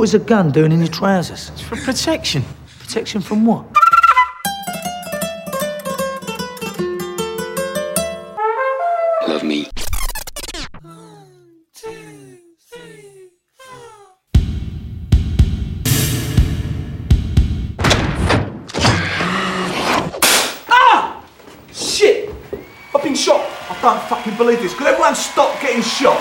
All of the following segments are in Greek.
What's a gun doing in your trousers? It's for protection. Protection from what? Love me. Ah! Shit! I've been shot. I don't fucking believe this. Could everyone stop getting shot?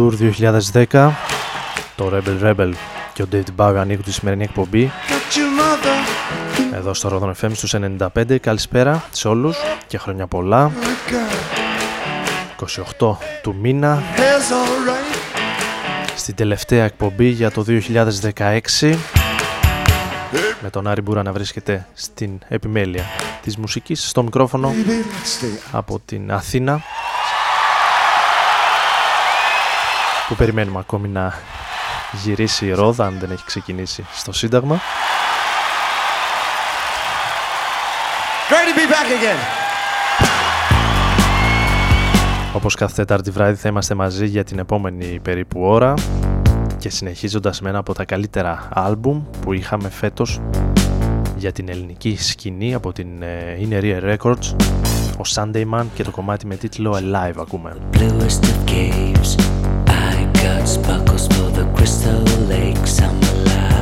Tour 2010 Το Rebel Rebel και ο David Bag ανοίγουν τη σημερινή εκπομπή. Got your mother εδώ στο Rodon FM στους 95 Καλησπέρα σε όλους και χρόνια πολλά. 28 του μήνα. Hair's alright. στην τελευταία εκπομπή για το 2016 με τον Άρη Μπούρα να βρίσκεται στην επιμέλεια της μουσικής στο μικρόφωνο Baby, let's stay. από την Αθήνα που περιμένουμε ακόμη να γυρίσει η ρόδα αν δεν έχει ξεκινήσει στο Σύνταγμα Great to be back again. Όπως κάθε Τετάρτη βράδυ θα είμαστε μαζί για την επόμενη περίπου ώρα και συνεχίζοντας με ένα από τα καλύτερα άλμπουμ που είχαμε φέτος για την ελληνική σκηνή από την ε, Inner Ear Records ο Sunday Man και το κομμάτι με τίτλο Alive ακούμε. bluest sparkles for the crystal lake summer light.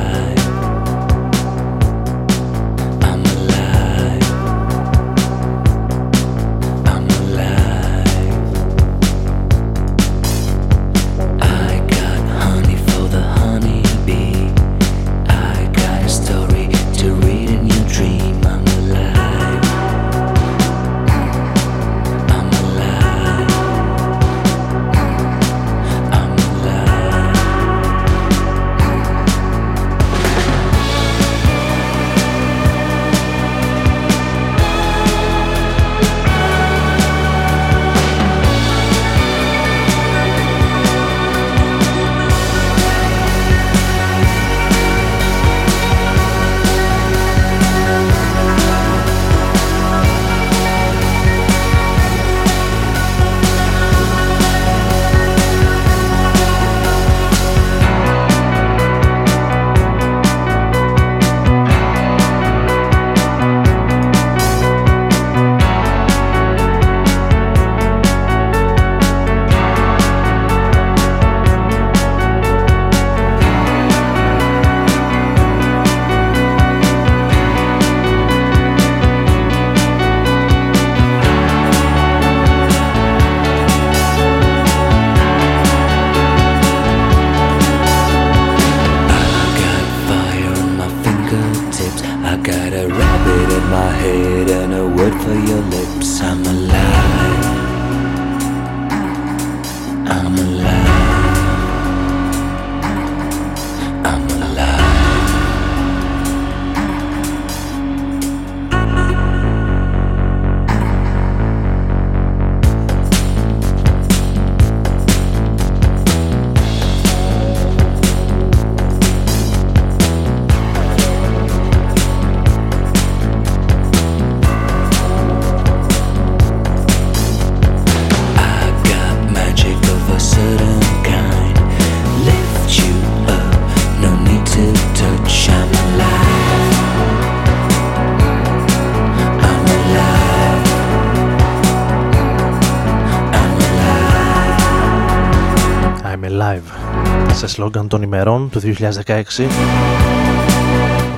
Σε σλόγκαν των ημερών του 2016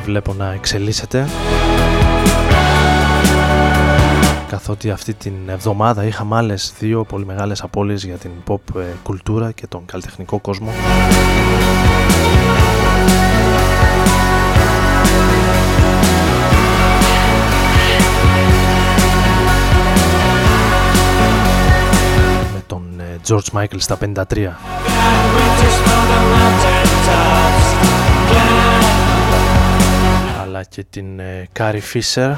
βλέπω να εξελίσσεται. Καθότι αυτή την εβδομάδα είχαμε άλλες δύο πολύ μεγάλες απώλειες για την pop ε, κουλτούρα και τον καλλιτεχνικό κόσμο George Michael στα 53 αλλά και την ε, Carrie Fisher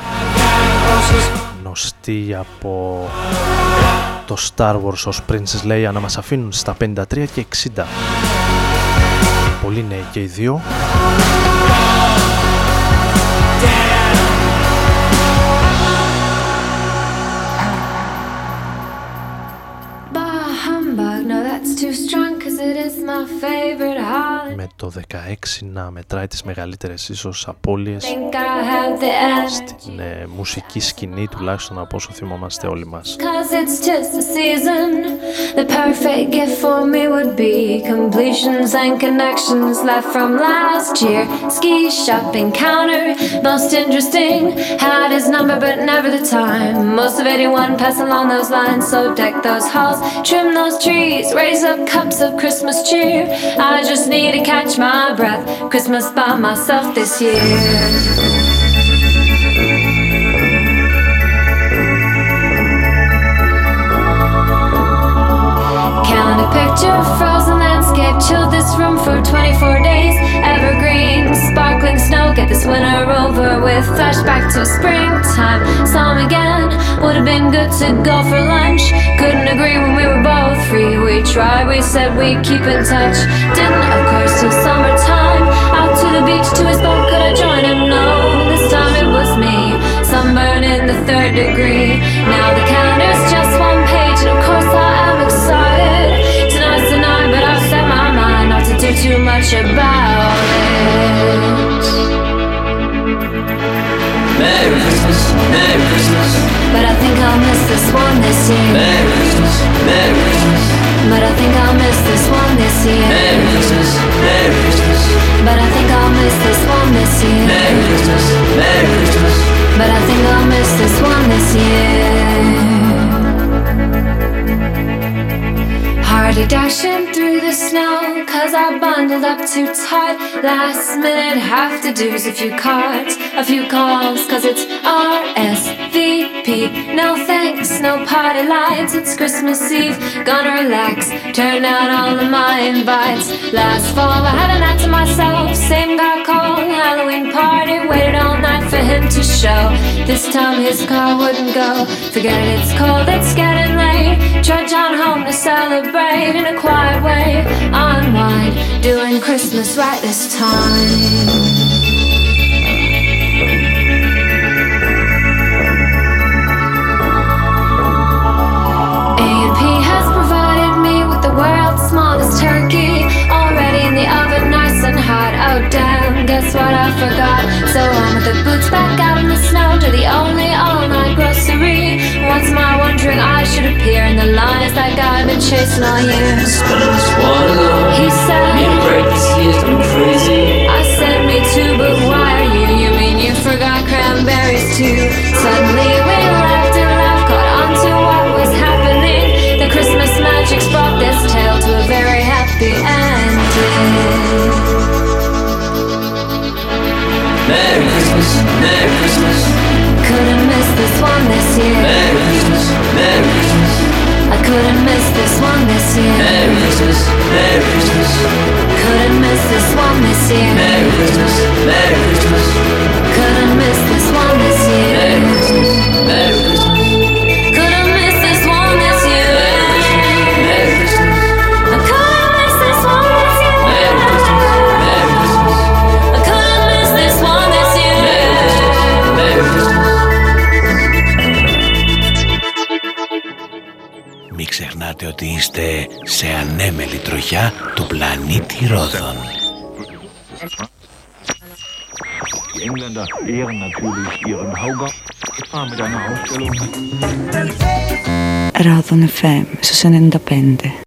γνωστή από το Star Wars ως Princess Leia να μας αφήνουν στα 53 και 60 πολύ νέοι και οι δύο με το 16 να μετράει τις μεγαλύτερες ίσως απώλειες Think I have the energy. στην ε, μουσική σκηνή τουλάχιστον από όσο θυμόμαστε όλοι μας Cause it's just a season. The perfect gift for me would be completions and connections left from last year. Ski shopping counter, most interesting. Had his number, but never the time. Most of 81 pass along those lines. So deck those halls, trim those trees, raise up cups of Christmas cheer. I just need to catch my breath. Christmas by myself this year. Picture, frozen landscape, chilled this room for 24 days. Evergreen, sparkling snow, get this winter over with. Flashback to springtime, saw him again. Would have been good to go for lunch. Couldn't agree when we were both free. We tried, we said we'd keep in touch. Didn't, of course, summertime. Out to the beach, to his boat, could I join him? No, this time it was me. Sunburn in the third degree. Now the calendar's just one page, and of course I am excited. Tonight's the night, but I've set my mind not to do too much about it. Merry Christmas, Merry Christmas, But I think I'll miss this one this year. Merry Christmas, Merry Christmas, But I think I'll miss this one this year. Merry Christmas, Merry Christmas, But I think I'll miss this one this year. Merry Christmas, Merry Christmas. But I think I'll miss this one this year. Hardly dashing through the snow, cause I bundled up too tight. Last minute, have to do's a few cards, a few calls, cause it's RSVP. No thanks, no party lights, it's Christmas Eve. Gonna relax, turn out all of my invites. Last fall, I had a night to myself, same guy called, Halloween party, waited all night for him to show. This time his car wouldn't go. Forget it, it's cold, it's getting late. Trudge on home to celebrate in a quiet way. Unwind, doing Christmas right this time. Smallest turkey Already in the oven, nice and hot Oh damn, guess what I forgot So on with the boots back out in the snow To the only all-night grocery Once my wondering I should appear In the lines that guy I've been chasing all year just wanna go. He said Need a break this year's been crazy. I said me too, but why are you? You mean you forgot cranberries too? Suddenly we I couldn't miss this one this year. Merry Christmas, Merry Christmas. Couldn't miss this one this year. Merry Christmas, Merry Christmas. γιατί είστε σε ανέμελη τροχιά του πλανήτη Ρόδων; Ρόδων εφ, σε συνενταπέντε.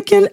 chicken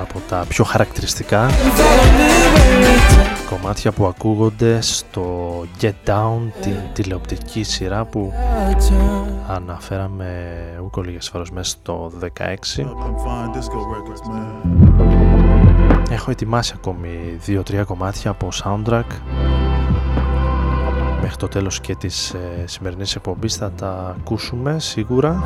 από τα πιο χαρακτηριστικά κομμάτια που ακούγονται στο Get Down την τηλεοπτική σειρά που αναφέραμε ούκο λίγες φορές μέσα στο 16 Έχω ετοιμάσει ακόμη 2-3 κομμάτια από soundtrack. Μέχρι το τέλος και της ε, σημερινής εκπομπής θα τα ακούσουμε σίγουρα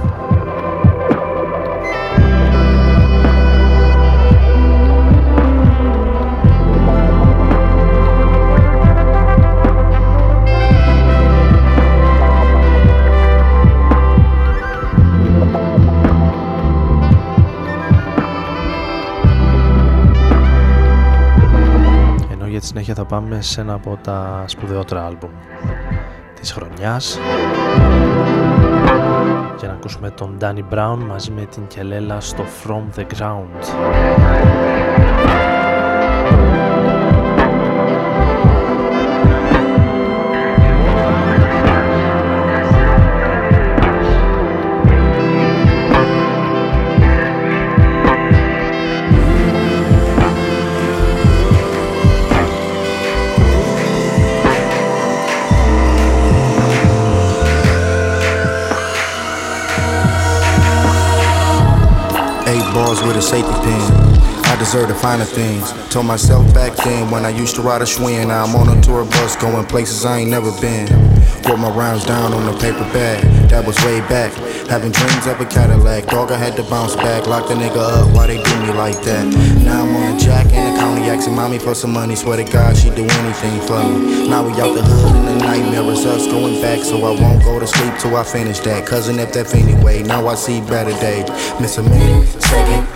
συνέχεια θα πάμε σε ένα από τα σπουδαιότερα άλμπουμ της χρονιάς για να ακούσουμε τον Danny Brown μαζί με την Κελέλα στο From The Ground. Deserve the finer things. Told myself back then when I used to ride a Schwinn. Now I'm on a tour bus going places I ain't never been. Wrote my rounds down on a paper bag, that was way back. Having dreams of a Cadillac, dog I had to bounce back. Lock the nigga up, why they do me like that? Now I'm on a jack in the county, asking mommy for some money. Swear to God, she'd do anything for me. Now we out the hood and the nightmare is us going back, so I won't go to sleep till I finish that. Cousin if that anyway, now I see better days. Miss a minute, second.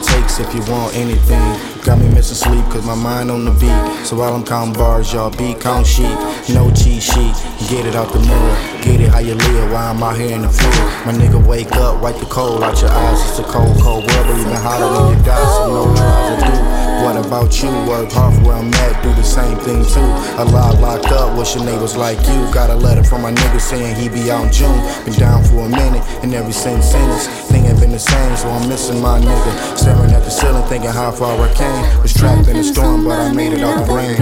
It takes if you want anything. Got me missing sleep cause my mind on the beat. So while I'm counting bars, y'all be count sheep. No cheat sheet, get it out the mirror. Get it how you live why I'm out here in the field. My nigga wake up, wipe the cold out your eyes. It's a cold, cold world, but even hotter when you die. So no tries to do. What about you? Work hard for where I'm at, do the same thing too. A lot locked up, wish your neighbors like you. Got a letter from my nigga saying he be out in June. Been down for a minute, and every single sentence, thing ain't been the same, so I'm missing my nigga. Staring at the ceiling, thinking how far I came. Was trapped in the storm, but I made it out the rain.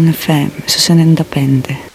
un FM, so se ne indapende.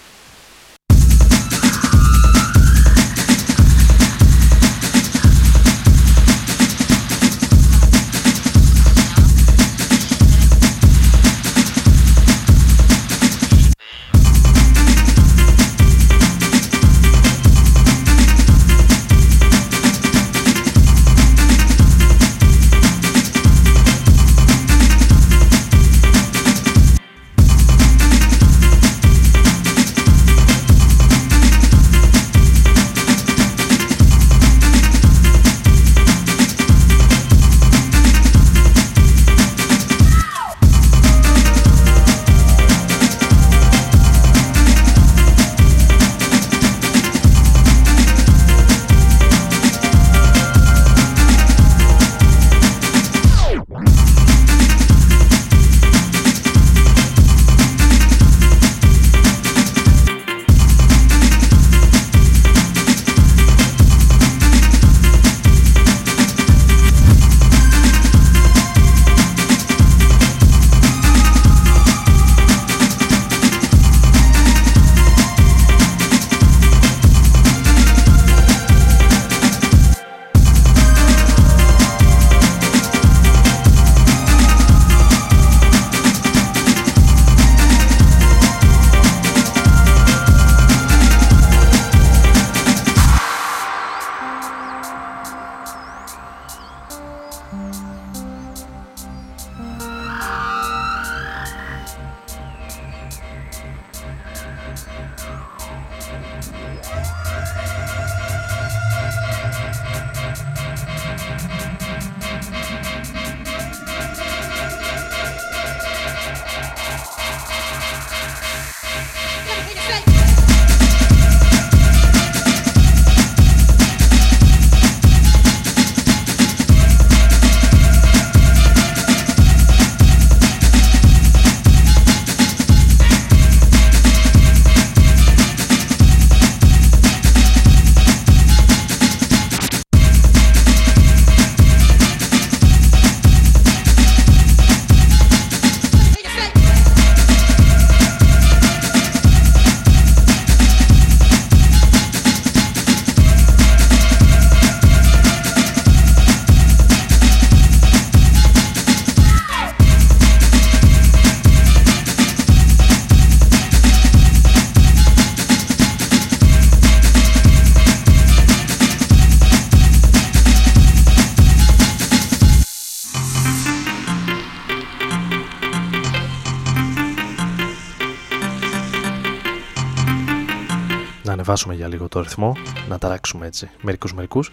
Ανεβάσουμε για λίγο το ρυθμό, να ταράξουμε έτσι μερικούς μερικούς.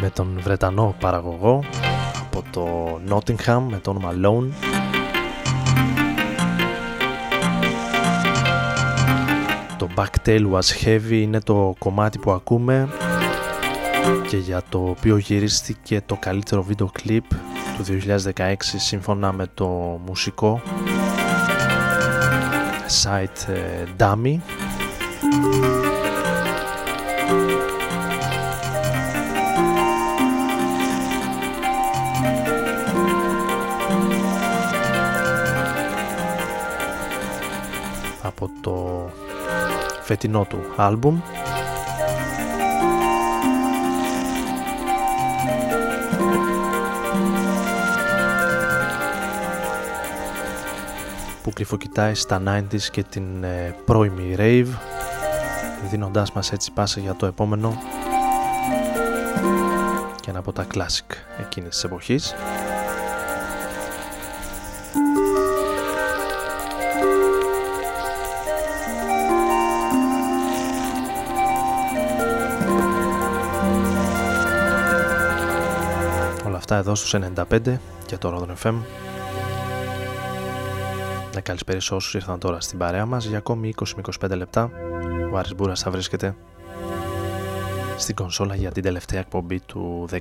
Με τον Βρετανό παραγωγό από το Nottingham με το όνομα Lone. Το Backtail Was Heavy είναι το κομμάτι που ακούμε και για το οποίο γυρίστηκε το καλύτερο βίντεο κλιπ του 2016 σύμφωνα με το μουσικό site ε, Dummy από το φετινό του άλμπουμ που κρυφοκοιτάει στα 90s και την ε, πρώιμη rave δίνοντάς μας έτσι πάσα για το επόμενο και ένα από τα classic εκείνης της εποχής. Όλα αυτά εδώ στους 95 και το Rodon FM να καλησπέρα σε όσους ήρθαν τώρα στην παρέα μας για ακόμη 20-25 λεπτά. Ο Άρης Μπούρας θα βρίσκεται στην κονσόλα για την τελευταία εκπομπή του 16.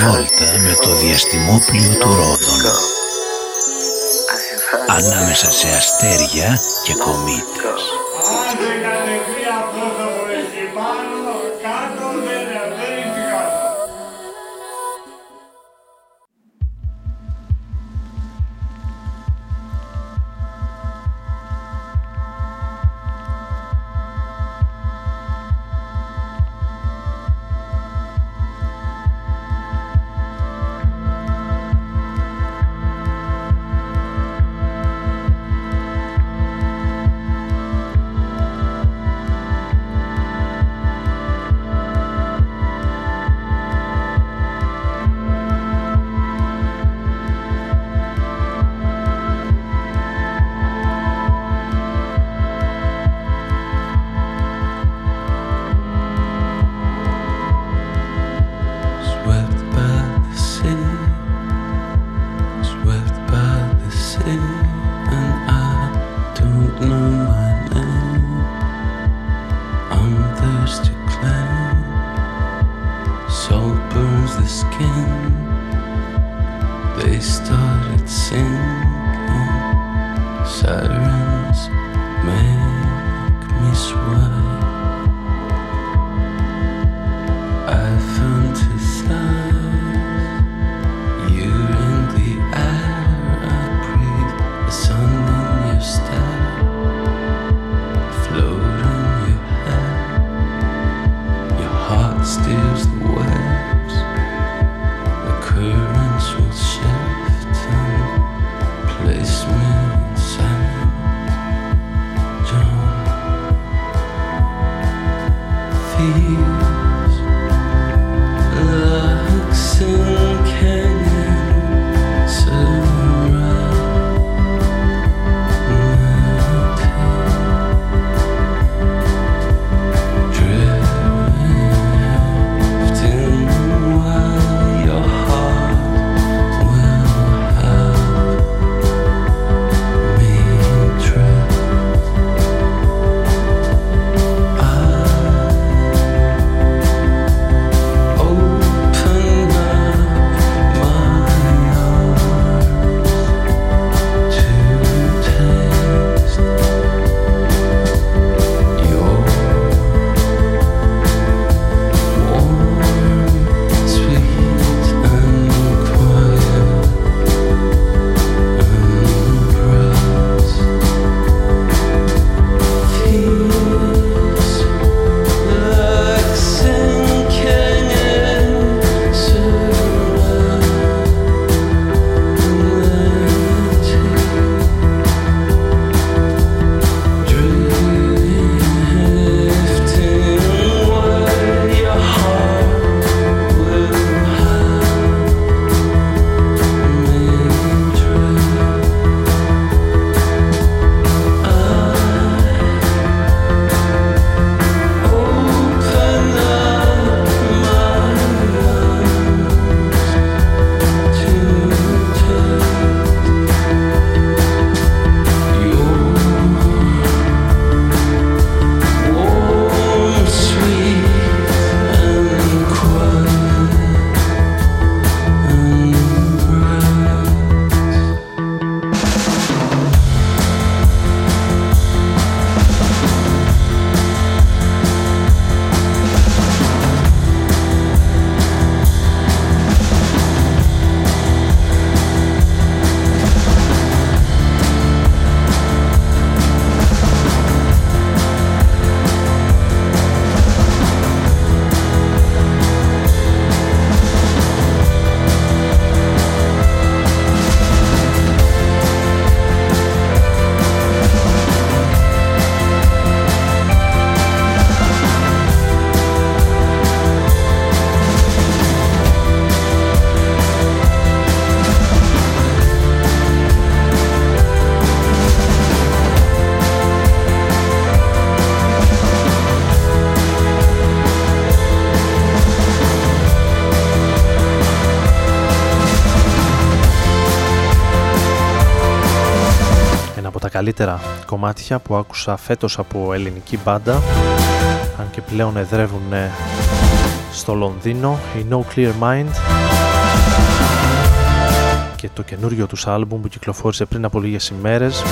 Βόλτα με το διαστημόπλιο του Ρόδων ανάμεσα σε αστέρια και κομήτες. καλύτερα κομμάτια που άκουσα φέτος από ελληνική μπάντα αν και πλέον εδρεύουν ε, στο Λονδίνο η No Clear Mind και το καινούριο τους άλμπουμ που κυκλοφόρησε πριν από λίγες ημέρες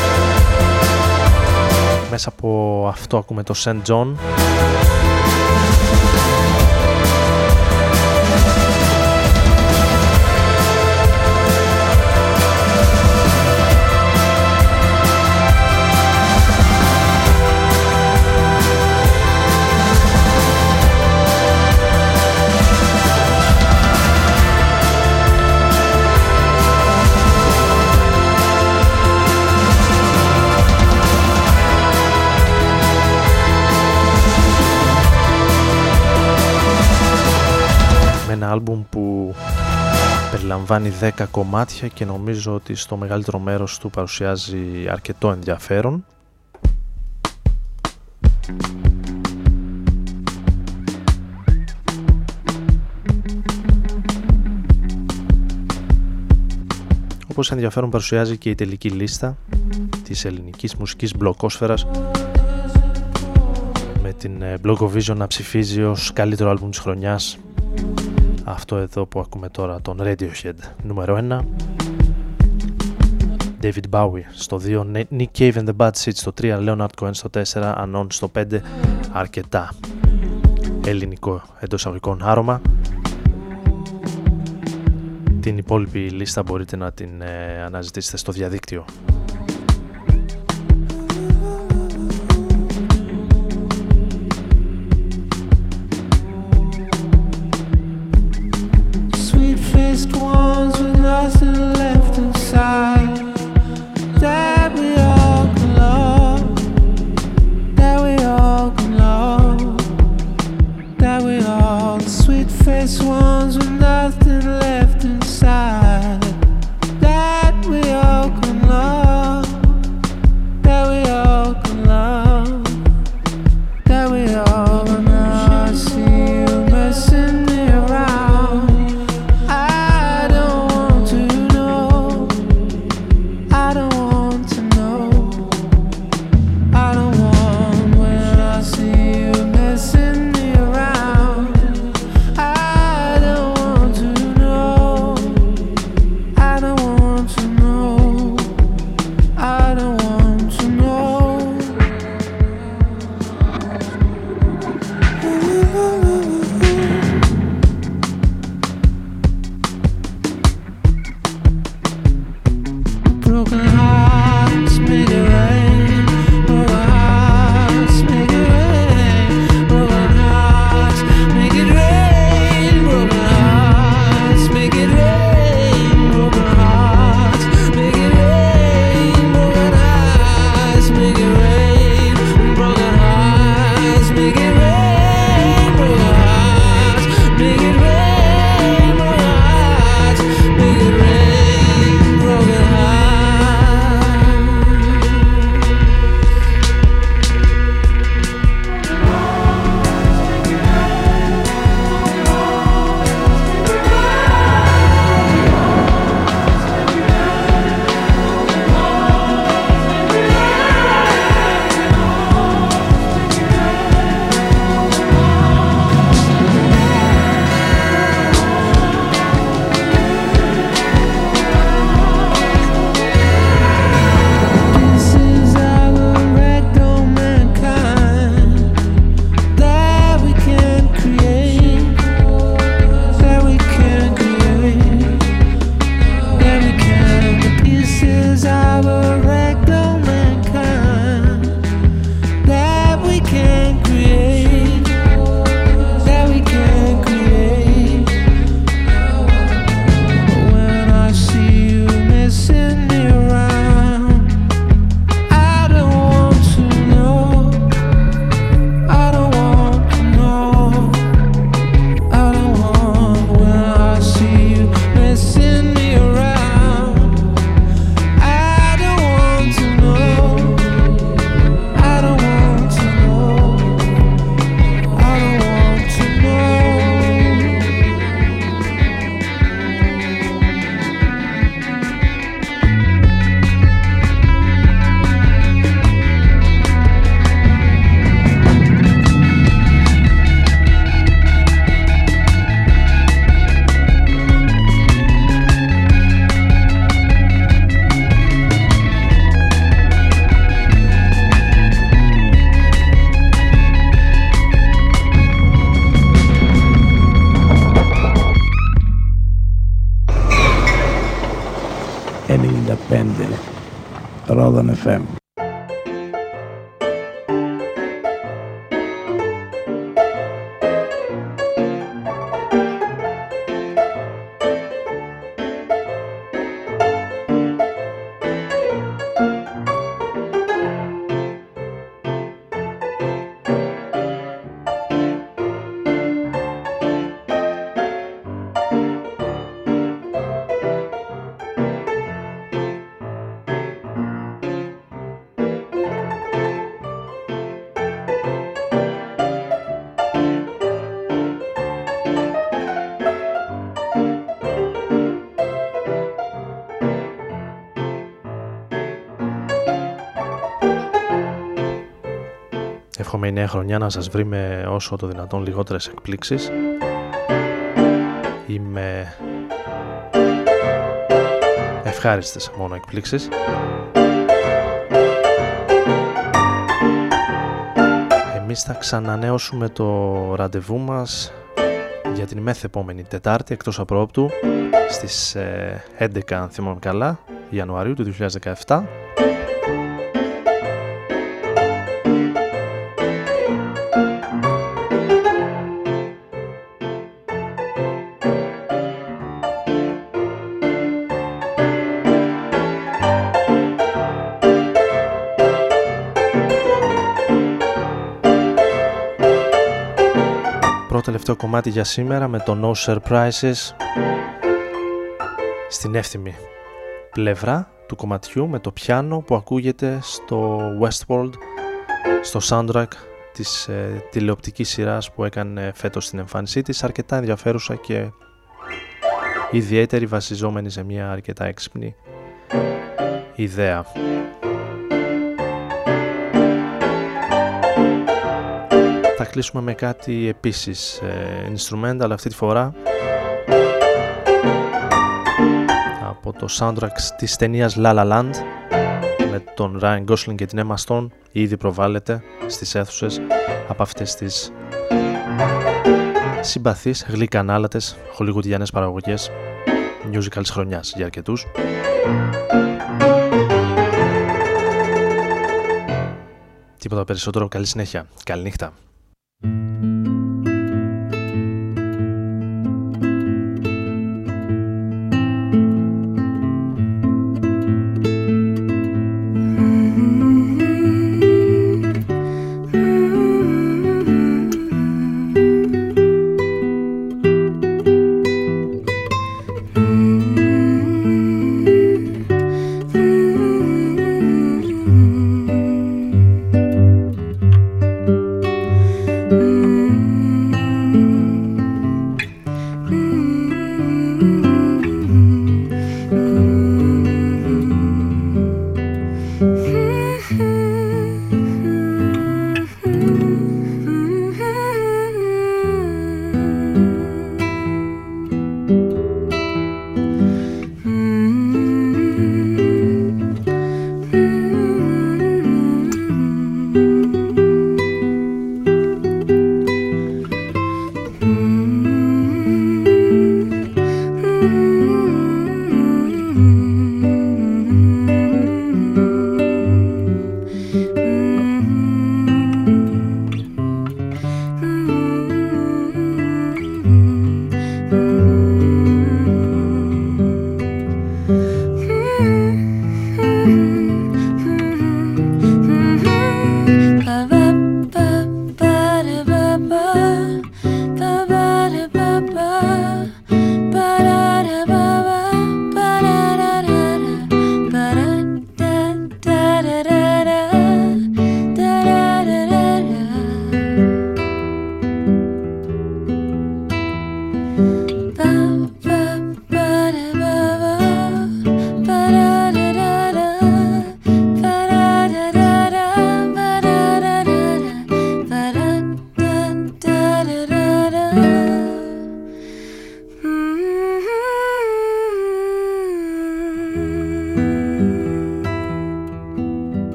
μέσα από αυτό ακούμε το St. John περιλαμβάνει 10 κομμάτια και νομίζω ότι στο μεγαλύτερο μέρος του παρουσιάζει αρκετό ενδιαφέρον. Όπως ενδιαφέρον παρουσιάζει και η τελική λίστα της ελληνικής μουσικής μπλοκόσφαιρας με την ε, Blogovision να ψηφίζει ως καλύτερο άλμπουμ της χρονιάς αυτό εδώ που ακούμε τώρα τον Radiohead νούμερο 1 David Bowie στο 2 Nick Cave and the Bad Seeds στο 3 Leonard Cohen στο 4 Anon στο 5 αρκετά ελληνικό εντός αγωγικών άρωμα. Την υπόλοιπη λίστα μπορείτε να την ε, αναζητήσετε στο διαδίκτυο Εύχομαι η νέα χρονιά να σας βρει με όσο το δυνατόν λιγότερες εκπλήξεις ή με ευχάριστες μόνο εκπλήξεις. Εμείς θα ξανανέωσουμε το ραντεβού μας για την μεθεπόμενη Τετάρτη εκτός απρόπτου στις 11 ε, αν θυμάμαι καλά Ιανουαρίου του 2017 τελευταίο κομμάτι για σήμερα με το No Surprises στην εύθυμη πλευρά του κομματιού με το πιάνο που ακούγεται στο Westworld στο soundtrack της ε, τηλεοπτικής σειράς που έκανε φέτος στην εμφάνισή της αρκετά ενδιαφέρουσα και ιδιαίτερη βασιζόμενη σε μια αρκετά έξυπνη ιδέα. Θα κλείσουμε με κάτι επίσης ε, instrumental αυτή τη φορά από το soundtrack της ταινίας La La Land με τον Ryan Gosling και την Emma Stone ήδη προβάλλεται στις αίθουσες από αυτές τις συμπαθείς, γλυκανάλατες, χολιγουδιανές παραγωγές musicals χρονιάς για αρκετούς. Τίποτα περισσότερο, καλή συνέχεια. Καλή νύχτα. Έτσι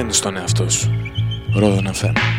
μαθαίνεις τον εαυτό σου. Ρόδον FM.